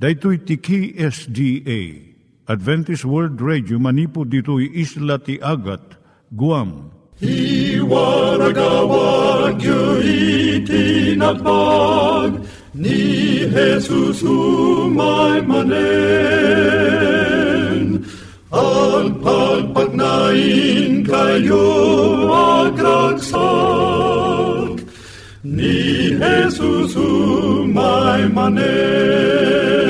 Daitui tiki SDA Adventist World Radio manipud ditui isla ti Agat Guam. I waragawag itinatpag ni Jesus umay manen. Ang pagpagnain kayo agkansak ni Jesus umay manen.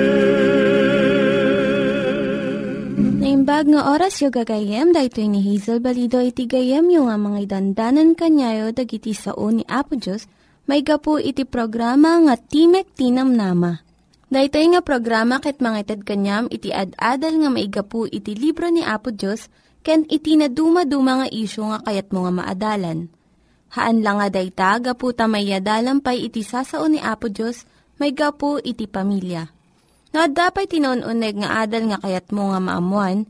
Naimbag nga oras yung gagayem, dahil ni Hazel Balido iti gayem yung nga mga dandanan kanyayo dagiti sao ni Apo Diyos, may gapu iti programa nga Timek Tinam Nama. Dahito nga programa ket mga itad kanyam iti ad-adal nga maigapu iti libro ni Apo Diyos, ken iti na dumaduma nga isyo nga kayat mo nga maadalan. Haan lang nga dayta, gapu tamayadalampay iti sasao ni Apo Diyos, may gapu iti pamilya. No, dapat tinon-uneg nga adal nga kayat mo nga maamuan,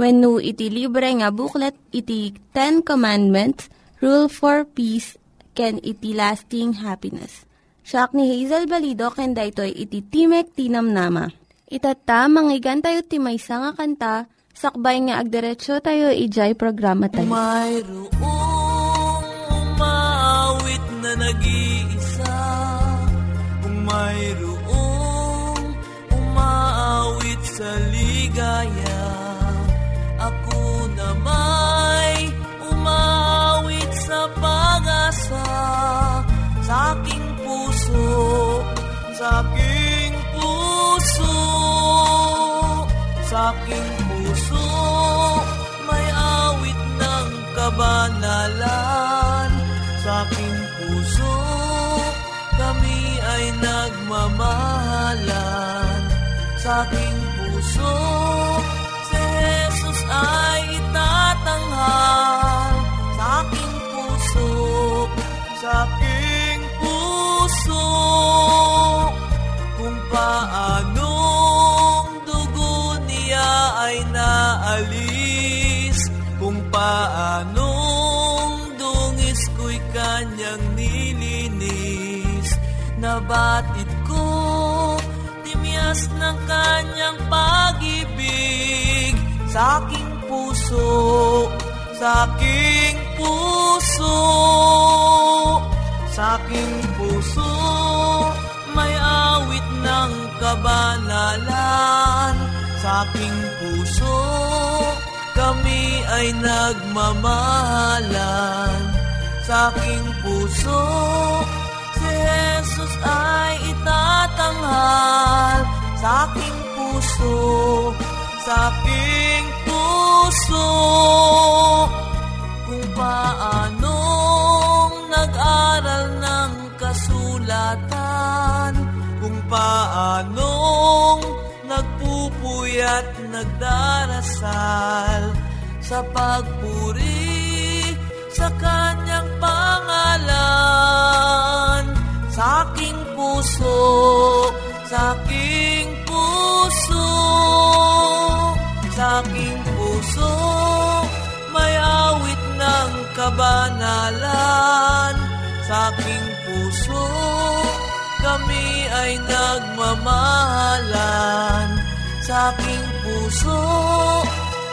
When no iti libre nga booklet iti Ten Commandments, Rule for Peace, can iti lasting happiness. Siya ni Hazel Balido ken daytoy iti Timek Tinamnama. Itata manggigan tayo ti maysa nga kanta sakbay nga agderetsyo tayo ijay programa tayo. Mayroong umawit na nag-iisa mayroong umawit sa ligaya Sa aking puso, sa aking puso Sa aking puso may awit ng kabanalan. Sa aking puso kami ay nagmamahalan. Sa aking nabatid ko. Timyas ng kanyang pag-ibig. Sa aking puso sa aking puso. Sa aking puso may awit ng kabanalan sa aking puso kami ay nagmamahalan. Sa aking puso Jesus ay itatanghal sa aking puso sa aking puso. Kung paanong nag-aral ng kasulatan kung paanong nagpupuyat nagdarasal sa pagpuri sa kanyang pangalan sa aking puso sa aking puso sa aking puso may awit ng kabanalan. Sa aking puso kami ay nagmamahalan. Sa aking puso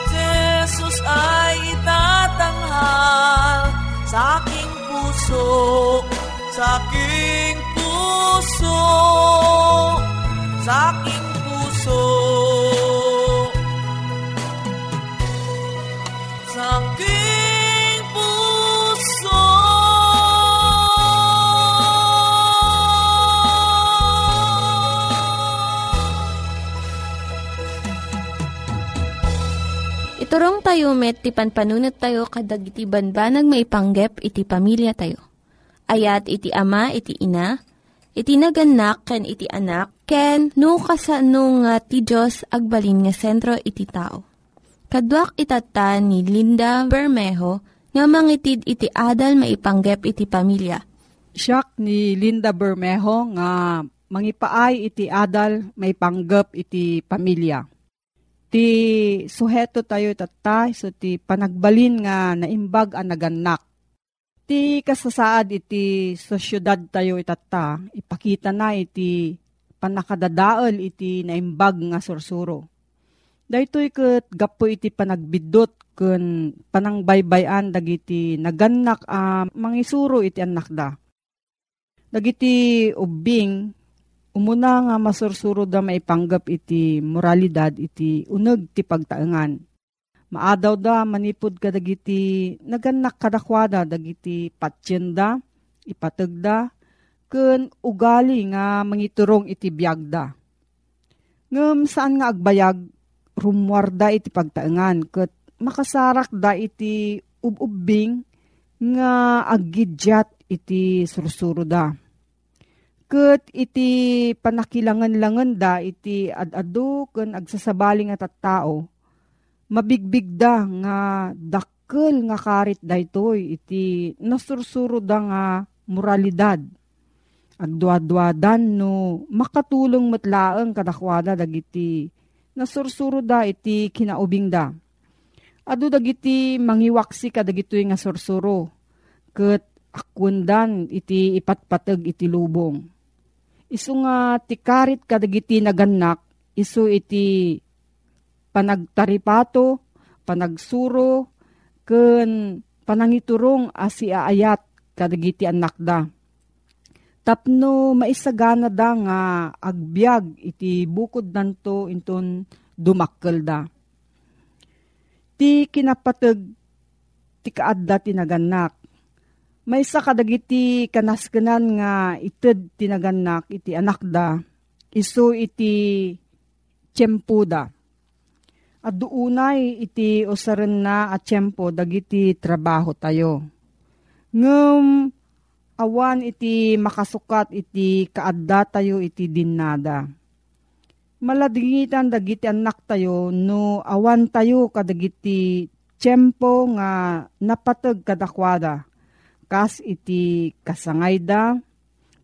Jesus ay itatanghal. Sa aking puso sa aking puso, sa aking puso, sa aking puso. Iturong tayo met, ti panpanunat tayo kadag iti banbanag maipanggep iti pamilya tayo. Ayat iti ama, iti ina, iti naganak, ken iti anak, ken no, kasano nga ti Diyos agbalin nga sentro iti tao. Kaduak itata ni Linda Bermejo nga mangitid iti adal maipanggep iti pamilya. Siya ni Linda Bermejo nga mangipaay iti adal maipanggep iti pamilya ti suheto tayo tata, so ti panagbalin nga naimbag ang naganak. Ti kasasaad iti sa syudad tayo itata, ipakita na iti panakadadaol iti naimbag nga sursuro. Daytoy ket gapo iti panagbidot ken panangbaybayan dagiti naganak a uh, mangisuro iti anak da. Dagiti ubing Umuna nga masursuro da maipanggap iti moralidad iti uneg ti pagtaengan. Maadaw da manipod ka dagiti naganak kadakwada dagiti patsyenda, ipatagda, ken ugali nga mangiturong iti biyagda. Ngem saan nga agbayag rumwarda iti pagtaengan ket makasarak da iti ububing nga aggidyat iti sursuro da Ket iti panakilangan-langan da iti adado ken agsasabaling at tao. Mabigbigda nga dakkel nga karit daytoy iti nasursuro da nga moralidad. Agduadwadan no makatulong matlaeng kadakwada dagiti nasursuro da iti kinaubing da. Ado dagiti mangiwaksi kadagitoy nga sursuro. Ket akwendan iti ipatpateg iti lubong Isu nga tikarit kadagiti naganak, isu iti panagtaripato, panagsuro, ken panangiturong asi aayat kadagiti anak da. Tapno maisagana da nga agbyag iti bukod nanto inton dumakkel da. Ti kinapateg ti kaadda ti naganak may sa kadagiti kanaskenan nga ited tinaganak iti anak da, iso iti tiyempo At doonay iti usaren na at tiyempo dagiti trabaho tayo. Ngem awan iti makasukat iti kaadda tayo iti dinada. Maladingitan dagiti anak tayo no awan tayo kadagiti tiyempo nga napatag kadakwada kas iti kasangay da,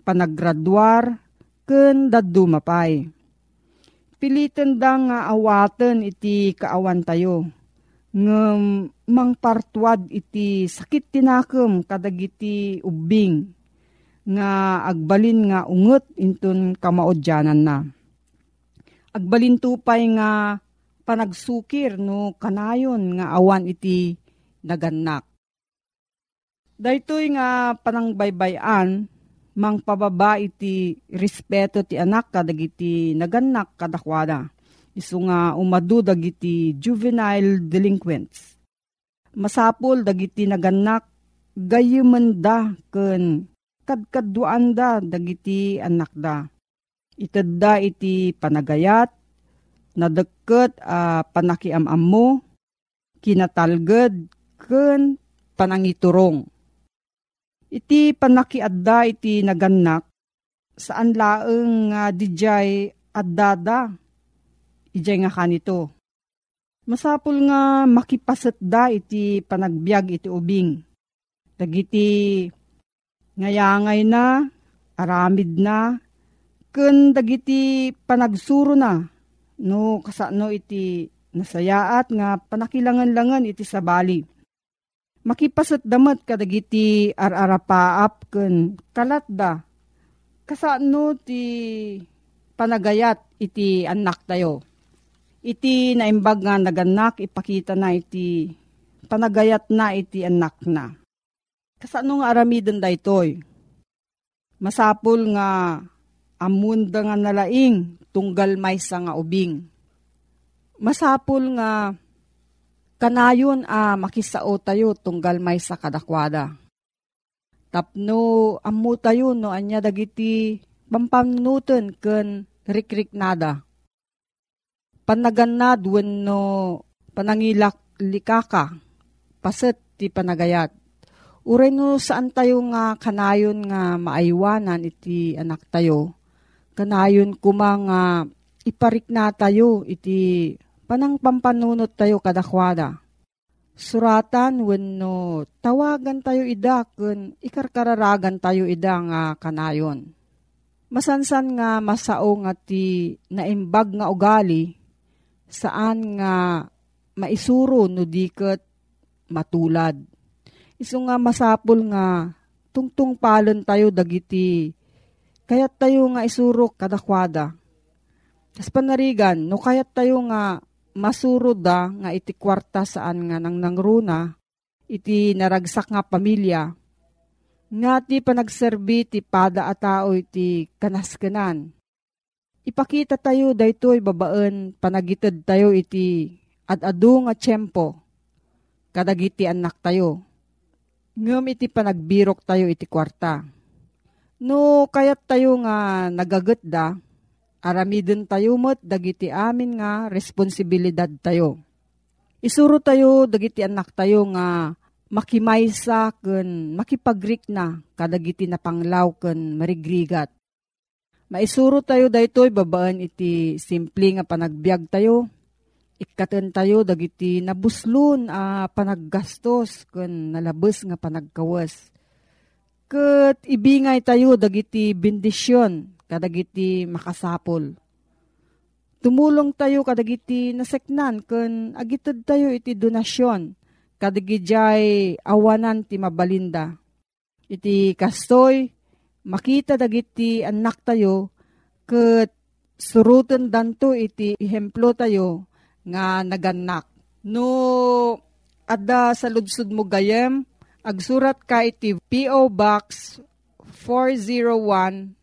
panagraduar, ken daddu mapay. Pilitan da nga awaten iti kaawan tayo. Ngem mangpartuad iti sakit tinakem kadagiti ubing nga agbalin nga unget intun kamaodyanan na. Agbalin tupay nga panagsukir no kanayon nga awan iti naganak Daytoy nga panangbaybayan, mang pababa iti respeto ti anak kadagiti naganak kadakwada. Isu nga umadu dagiti juvenile delinquents. Masapol dagiti naganak gayuman da ken kadkaduan da dagiti anak da. Itadda iti panagayat, nadagket a uh, panakiamam mo, kinatalged ken panangiturong Iti panakiadda iti naganak, saan laeng nga uh, dijay addada, ijay nga kanito. Masapul nga makipasat da iti panagbiag iti ubing. Dagiti ngayangay na, aramid na, ken dagiti panagsuro na, no kasano iti nasayaat nga panakilangan-langan iti sabali makipasat damat kadagiti ar-arapaap ken kalat da. Kasano ti panagayat iti anak tayo. Iti naimbag nga naganak ipakita na iti panagayat na iti anak na. Kasano nga aramiden da itoy. Masapul nga amunda nga nalaing tunggal may nga ubing. Masapul nga Kanayon a ah, makisao tayo tunggal may sa kadakwada. Tapno amu tayo no anya dagiti pampanunutan ken rikrik nada. Panaganad wenno panangilak likaka, paset ti panagayat. Uray no saan tayo nga kanayon nga maaywanan iti anak tayo. Kanayon kumang nga iparik na tayo iti panang pampanunot tayo kadakwada. Suratan wenno tawagan tayo ida kun ikarkararagan tayo ida nga kanayon. Masansan nga masao nga ti naimbag nga ugali saan nga maisuro no diket matulad Isu nga masapul nga tungtung palon tayo dagiti kayat tayo nga isurok kadakwada. Kas panarigan, no kayat tayo nga masuro da nga iti kwarta saan nga nang nangruna, iti naragsak nga pamilya, nga ti panagserbi ti pada a tao iti kanaskanan. Ipakita tayo daytoy babaan panagitid tayo iti ad-adu nga tiyempo, kadagiti anak tayo Ngam iti panagbirok tayo iti kwarta. No kayat tayo nga nagagat da, aramidin tayo mo't dagiti amin nga responsibilidad tayo. Isuro tayo dagiti anak tayo nga makimaysa ken makipagrik na kadagiti na panglaw ken marigrigat. Maisuro tayo daytoy babaan iti simple nga panagbiag tayo ikatan tayo dagiti nabuslon a panaggastos kun nalabes nga panagkawas. Ket ibingay tayo dagiti bendisyon kadagiti makasapol. Tumulong tayo kadagiti naseknan kun agited tayo iti donasyon kadagijay awanan ti mabalinda. Iti kastoy makita dagiti anak tayo ket surutan danto iti ihemplo tayo nga naganak. No, adda sa ludsud mo gayem, agsurat ka iti P.O. Box 401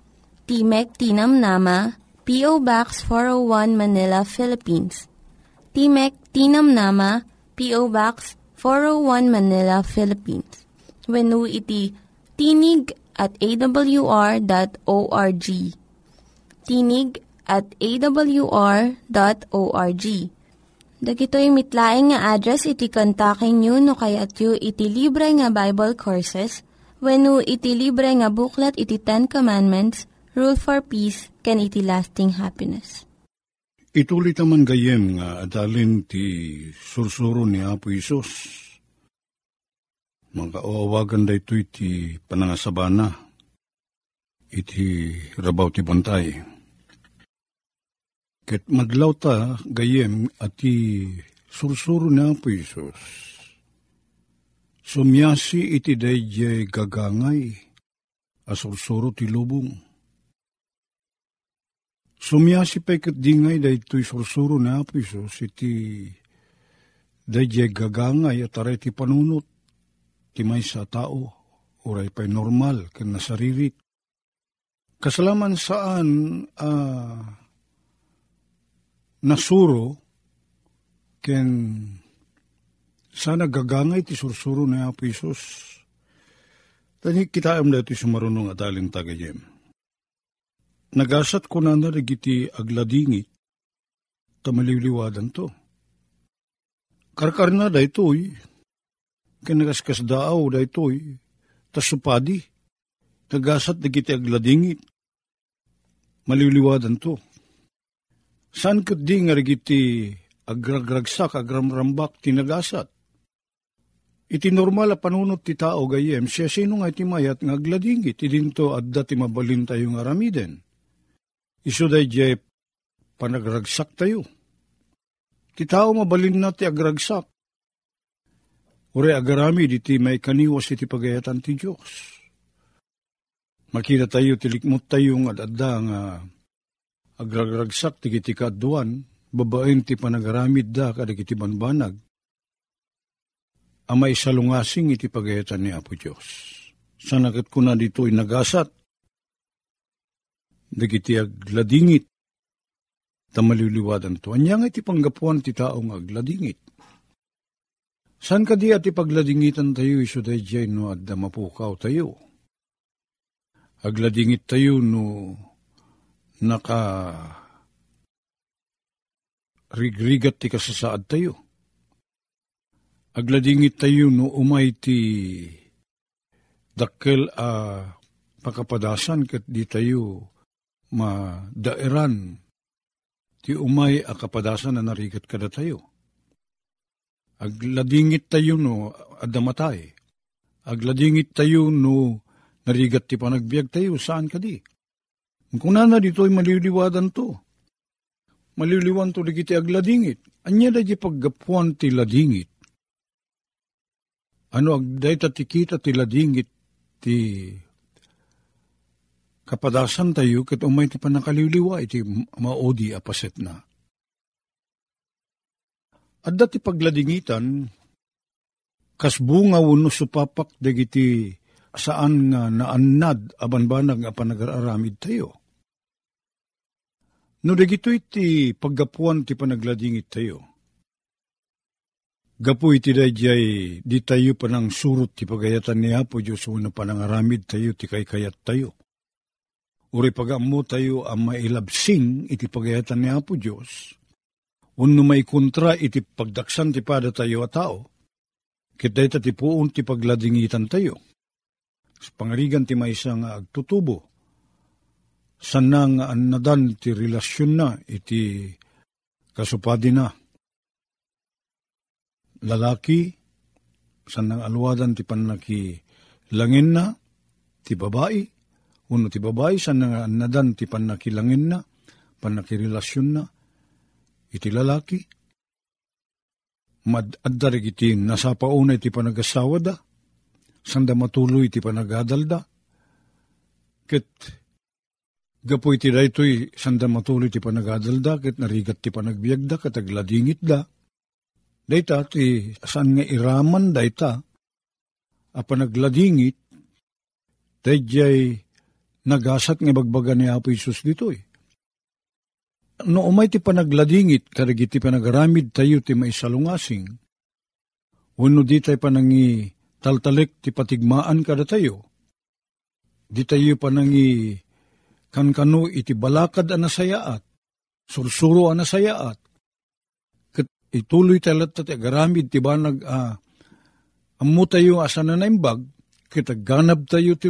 Timek Tinam Nama, P.O. Box 401 Manila, Philippines. Timek Tinam Nama, P.O. Box 401 Manila, Philippines. When iti tinig at awr.org. Tinig at awr.org. Dagitoy mitlaing nga address iti kontakin nyo no kayat yu iti libre nga Bible Courses when iti libre nga buklat iti Ten Commandments, Rule for Peace, can iti lasting happiness. Itulit naman gayem nga adalin ti sursuro ni Apo Isos. Mga oawagan da ito iti panangasabana, iti rabaw ti bantay Ket madlaw ta gayem ati sursuro na po Isus. Sumyasi iti dayjay gagangay, asursuro ti lubong. Sumyasi pa ikat dingay daytoy sursuro na po Isus iti dayjay gagangay at aray ti panunot ti may sa tao, uray pa'y normal kan nasaririt. Kasalaman saan uh, nasuro ken sana gagangay ti sursuro na Apo Isus. Tani kita am dati sumarunong at aling tagayem. Nagasat ko na narigiti agladingit, tamaliliwadan to. Karkar na da ito'y, kinagaskas daaw da ito'y, tasupadi, nagasat digiti agladingit, maliliwadan to. San kat di nga rigiti agragragsak agramrambak tinagasat. Iti normal a panunot ti tao gayem, siya sino nga iti mayat nga agladingit, idinto adda ti mabalin tayo nga aramiden. Iso day jay panagragsak tayo. Ti tao mabalin na ti agragsak. Ure agarami di ti may kaniwas iti pagayatan ti Diyos. Makita tayo, tilikmot tayo nga adda nga agragragsak ti kiti kaduan, babaen ti panagaramid da kada kiti banbanag. amay salungasing iti pagayatan ni Apo Diyos. Sanakit ko na dito'y nagasat, dagiti agladingit, tamaliliwadan to. Anya nga iti panggapuan ti taong agladingit. San ka di at ipagladingitan tayo iso day no at mapukaw tayo? Agladingit tayo no naka rigrigat ti kasasaad tayo. Agladingit tayo no umay ti dakkel a uh, pakapadasan kat di tayo madairan ti umay a kapadasan na narigat kada tayo. Agladingit tayo no adamatay. Agladingit tayo no narigat ti panagbiag tayo saan ka di. Kung na dito ay maliliwadan to. Maliliwan to di agladingit. Anya da di paggapuan ti ladingit. Ano agday ta ti kita ti ladingit ti kapadasan tayo kat umay ti panakaliliwa iti maodi apaset na. At dati pagladingitan, kas bunga wano supapak dagiti saan nga naannad abanbanag nga panagararamid tayo. No dagito iti paggapuan ti panagladingit tayo. Gapu iti dayjay di tayo panang surut ti pagayatan ni Apo Diyos na panangaramid tayo ti kay kayat tayo. Uri pagamu tayo ang mailabsing iti pagayatan ni Apo Diyos Unno may kontra iti pagdaksan ti pada tayo a tao, kita ita ti puon ti pagladingitan tayo. Sa pangarigan ti may nga agtutubo, sana nga annadan ti relasyon na iti kasupadi na. Lalaki, sanang alwadan ti panaki langin na, ti babae, uno ti babae, sanang annadan ti panakilangin na, panakirelasyon na, iti lalaki. Madaddarig iti nasapauna iti panagasawa da, sanda matuloy iti panagadalda. Ket gapo iti daytoy sanda matuloy iti panagadalda, ket narigat ti panagbiagda, katagladingit da. Dayta ti saan nga iraman dayta, a panagladingit, dayjay nagasat nga bagbaga ni Apo Isus ditoy no umay ti panagladingit, karagiti panagaramid tayo ti maisalungasing, wano di tayo panangi taltalik ti patigmaan kada tayo, di tayo panangi kankano iti balakad anasayaat, sursuro anasayaat, kat ituloy tayo ti agaramid ti banag ah, amu tayo asa na naimbag, ganab tayo ti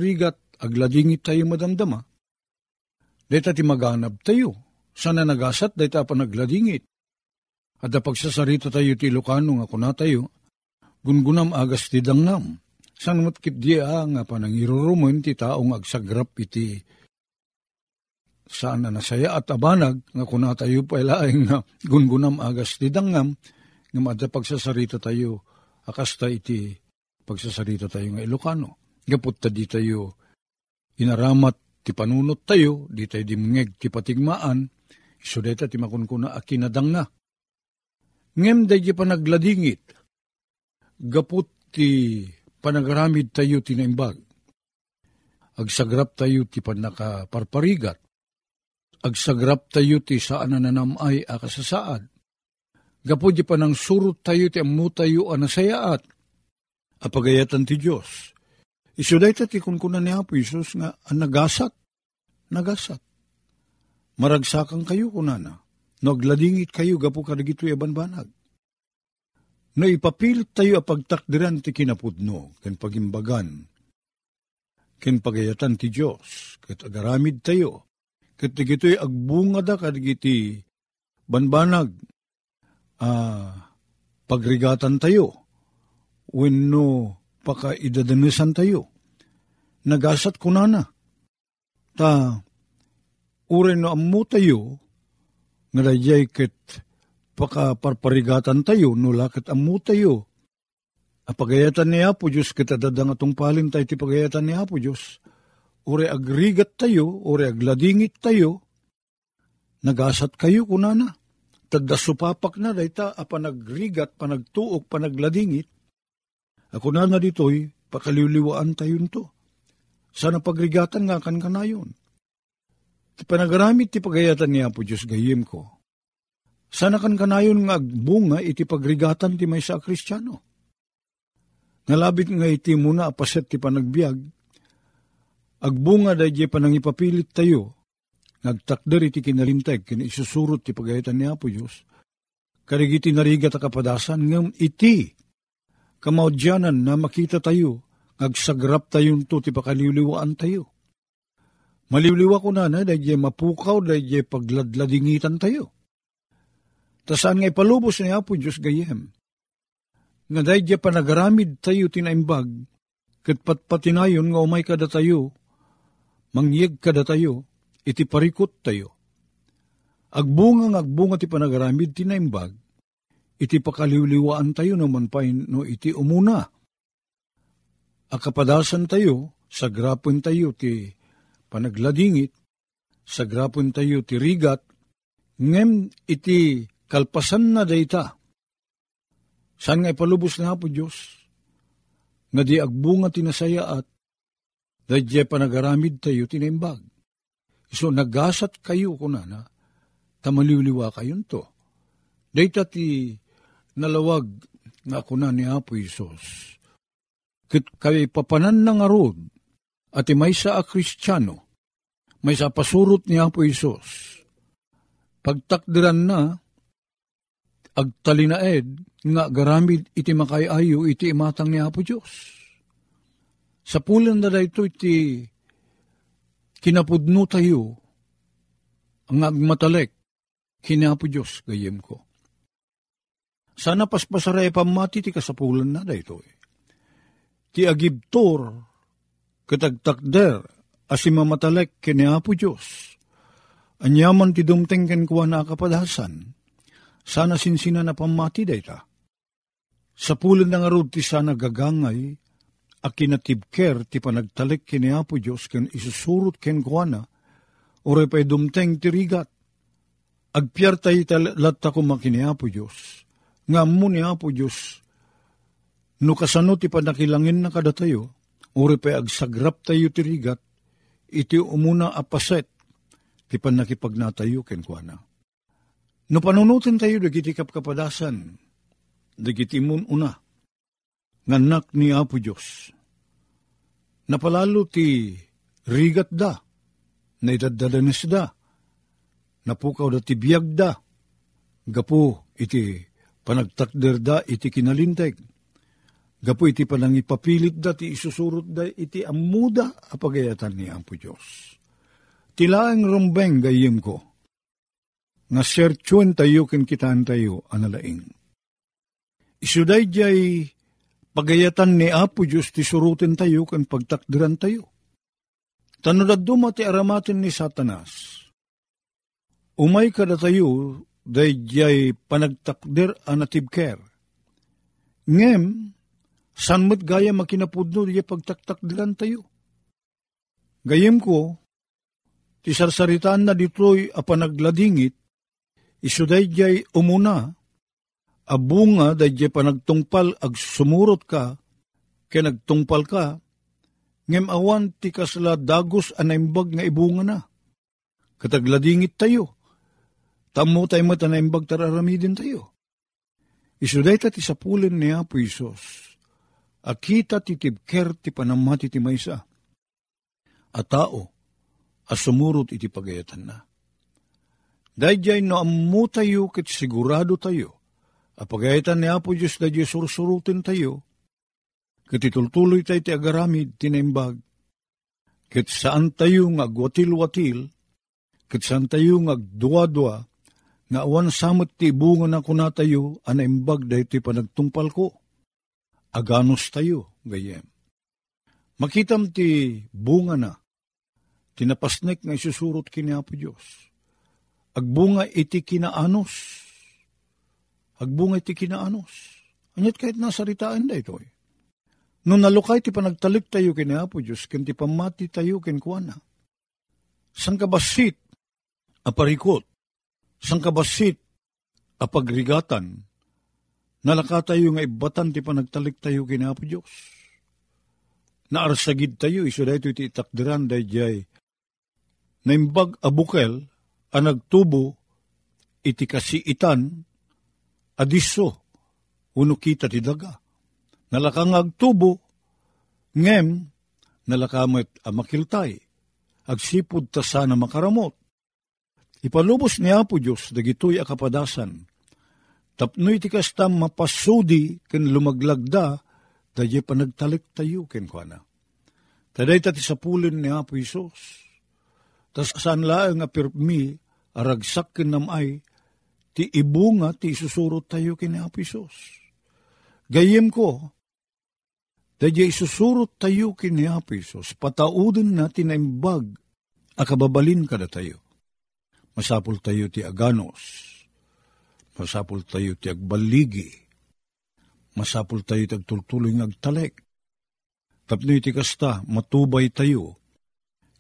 rigat, agladingit tayo madamdama, deta ti maganab tayo sana nagasat dayta pa nagladingit. At pagsasarita tayo ti Ilocano nga kuna tayo, gungunam agas ti dangnam. San matkit di nga panangirurumen ti taong agsagrap iti saan na nasaya at abanag nga kuna tayo pa ilaing nga gungunam agas ti dangnam nga mada pagsasarita tayo akasta iti pagsasarita tayo nga Ilocano. Gapot ta di tayo inaramat ti panunot tayo, di tayo dimngeg ti patigmaan, Isudeta ti makunkuna akinadang na. Ngem da pa nagladingit. Gaput ti panagaramid tayo tinaimbag. Agsagrap tayo ti panakaparparigat. Agsagrap tayo ti saan na nanamay akasasaad. Gapo di pa nang surut tayo ti amu tayo anasayaat. Apagayatan ti Diyos. Isuday ta ti kunkunan ni Apo Isus nga nagasat. Nagasat maragsakan kayo kunana, nagladingit kayo gapo kadagito banbanag. No ipapilit tayo apagtakdiran ti kinapudno, ken pagimbagan, ken pagayatan ti Diyos, ket agaramid tayo, ket digito'y agbunga da kadagiti banbanag, ah, pagrigatan tayo, wenno pakaidadanisan tayo, nagasat kunana, ta ure no ammo tayo, nga dayay ket pakaparparigatan tayo, no lakat ammo tayo. Apagayatan ni Apo Diyos, kita dadang atong palin tayo ti pagayatan ni Apo Diyos. Ure agrigat tayo, ure agladingit tayo, nagasat kayo kunana. Tadda supapak na dayta, apa nagrigat, panagtuok, panagladingit. Ako na na dito'y pakaliwliwaan tayo to. Sana pagrigatan nga kan kanayon. Ti panagaramit ti pagayatan niya po Diyos gayim ko. Sana kan kanayon nga agbunga iti pagrigatan ti may sa kristyano. Nalabit nga iti muna apaset ti panagbiag. Agbunga da di panangipapilit tayo. Nagtakder iti kinalinteg kini isusurot ti pagayatan niya po Diyos. Karigiti narigat a kapadasan ngam iti kamaudyanan na makita tayo, agsagrap tayo to ti pakaliwliwaan tayo. Maliwliwa ko na na, dahil mapukaw, dahil pagladladingitan tayo. Tasan nga ipalubos ni Apo Diyos gayem. Nga dahil panagaramid tayo tinaimbag, kat patpatinayon nga umay kada tayo, mangyeg kada tayo, iti parikot tayo. Agbunga nga agbunga ti panagaramid tinaimbag, iti pakaliwliwaan tayo naman pa no iti umuna. Akapadasan tayo, sa grapon tayo ti panagladingit, sa grapon tayo ti rigat, ngem iti kalpasan na dayta. San nga ipalubos na po Diyos? Nga di agbunga tinasaya at dadya panagaramid tayo tinimbag. So nagasat kayo kunana, tamaliwliwa kayon to. Dayta ti nalawag nga ako na ni Apo Isos. Kit kay papanan ng arod, at may sa a kristyano, may sa pasurot ni Apo Isos. Pagtakdiran na, agtalinaed, nga garamid iti makayayo iti imatang ni Apo Diyos. Sa pulan na ito iti kinapudno tayo, ang agmatalek, kinapo Diyos, gayem ko. Sana paspasaray pamati ti kasapulan na da ito. Eh. Ti agibtor, katagtakder, asimamatalek kiniapo Diyos. Anyaman ti dumteng ken kuwa na kapadasan. Sana sinsina na pamati da ita. Sa pulan ng arod ti sana gagangay, akinatibker ti panagtalek kiniapo Diyos ken isusurot ken kuwa na, ore pa'y dumteng ti rigat. Agpiyar tayo talat ako makiniapo Diyos nga mo ni Apo Diyos, no kasano ti panakilangin na kada tayo, uri pa agsagrap tayo tirigat, iti umuna apaset, ti panakipagnatayo kenkwana. No panunutin tayo dagiti kapkapadasan, dagiti mun una, nganak ni Apo Diyos. Napalalo ti rigat da, na idadadanis da, napukaw da ti biyag da, gapo iti panagtakder da iti kinalinteg. Gapo iti panang ipapilit da ti isusurot da iti amuda apagayatan ni Ampo Diyos. Tilaang rumbeng gayim ko, nga sertyon tayo ken kitaan tayo analaing. Isuday jay pagayatan ni Apo Diyos ti surutin tayo ken pagtakdiran tayo. Tanudad duma ti aramatin ni Satanas. Umay kada tayo dayjay panagtakder anatibker. Ngem, san mo't gaya makinapudno diya pagtaktakdiran tayo. Gayem ko, ti sarsaritaan na dito'y apanagladingit, isuday jay umuna, abunga dayjay panagtungpal ag sumurot ka, kaya nagtungpal ka, ngem awan ti kasla dagos anaimbag nga ibunga na. Katagladingit tayo, Tamo tayo mo tanaimbag tararamidin tayo. Isuday ta ti sapulin ni Apo Isos. Akita ti tibker ti panamati ti maysa. A tao, asumurot iti pagayatan na. Dahil no amu tayo kit sigurado tayo. A pagayatan ni Apo Diyos da Diyos sursurutin tayo. Kit itultuloy tayo ti agaramid tinaimbag. Kit saan tayo nga agwatil-watil. Kit saan tayo nga agdua-dua nga awan samot ti bunga na kunatayo, anaimbag dahi ti panagtungpal ko. Aganos tayo, gayem. Makitam ti bunga na, tinapasnek nga isusurot kini Apo Diyos. Agbunga iti kinaanos. Agbunga iti kinaanos. Anyat kahit nasaritaan da ito eh. Nung nalukay ti panagtalik tayo kini Apo Diyos, ken ti pamati tayo ken kuana. Sang kabasit, aparikot, sang kabasit a pagrigatan, Nalaka tayo nga ibatan ti panagtalik tayo kinapo Diyos. Naarsagid tayo, iso da ito iti itakdiran day jay. Naimbag abukel, ang nagtubo, iti kasiitan, adiso, uno kita ti daga. Nalakang agtubo, ngem, nalakamit amakiltay, agsipod ta sana makaramot. Ipalubos ni Apo Diyos, dagitoy akapadasan, Tapnoy ti kastam mapasudi ken lumaglagda, daye panagtalik tayo ken kuana. Taday ti sapulin ni Apo Isos. Tas saan laeng nga pirmi, aragsak ken namay, ti ibunga ti isusurot tayo ken Apo Isos. Gayem ko, daye isusurot tayo ken Apo Isos, patauden natin na imbag, akababalin kada tayo. Masapul tayo ti aganos, Masapul tayo ti agbaligi. Masapul tayo ti agtultuloy ng agtalek. Tapno iti kasta, matubay tayo.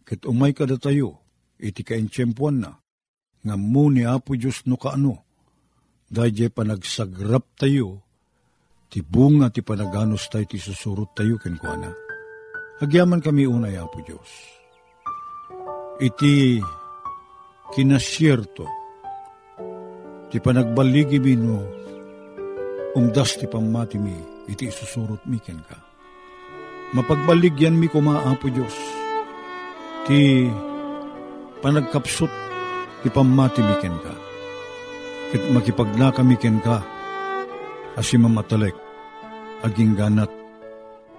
Kat umay kada tayo, iti kaintsyempuan na. Nga mo ni Apo Diyos no kaano. Dahil panagsagrap tayo, ti bunga ti panaganos tayo, ti susurot tayo kenkwana. Agyaman kami unay, Apo Diyos. Iti kinasyerto, Ti panagbaligi bino, umdas ti pamati mi, iti isusurot mi ken ka. Mapagbaligyan mi kumaapo Diyos, ti panagkapsot ti pamati mi ken ka. Kit makipagna kami ken ka, asi mamatalek, aging ganat,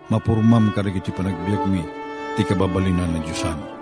mapurmam karag iti panagbiag mi, ti kababalinan na Diyosan.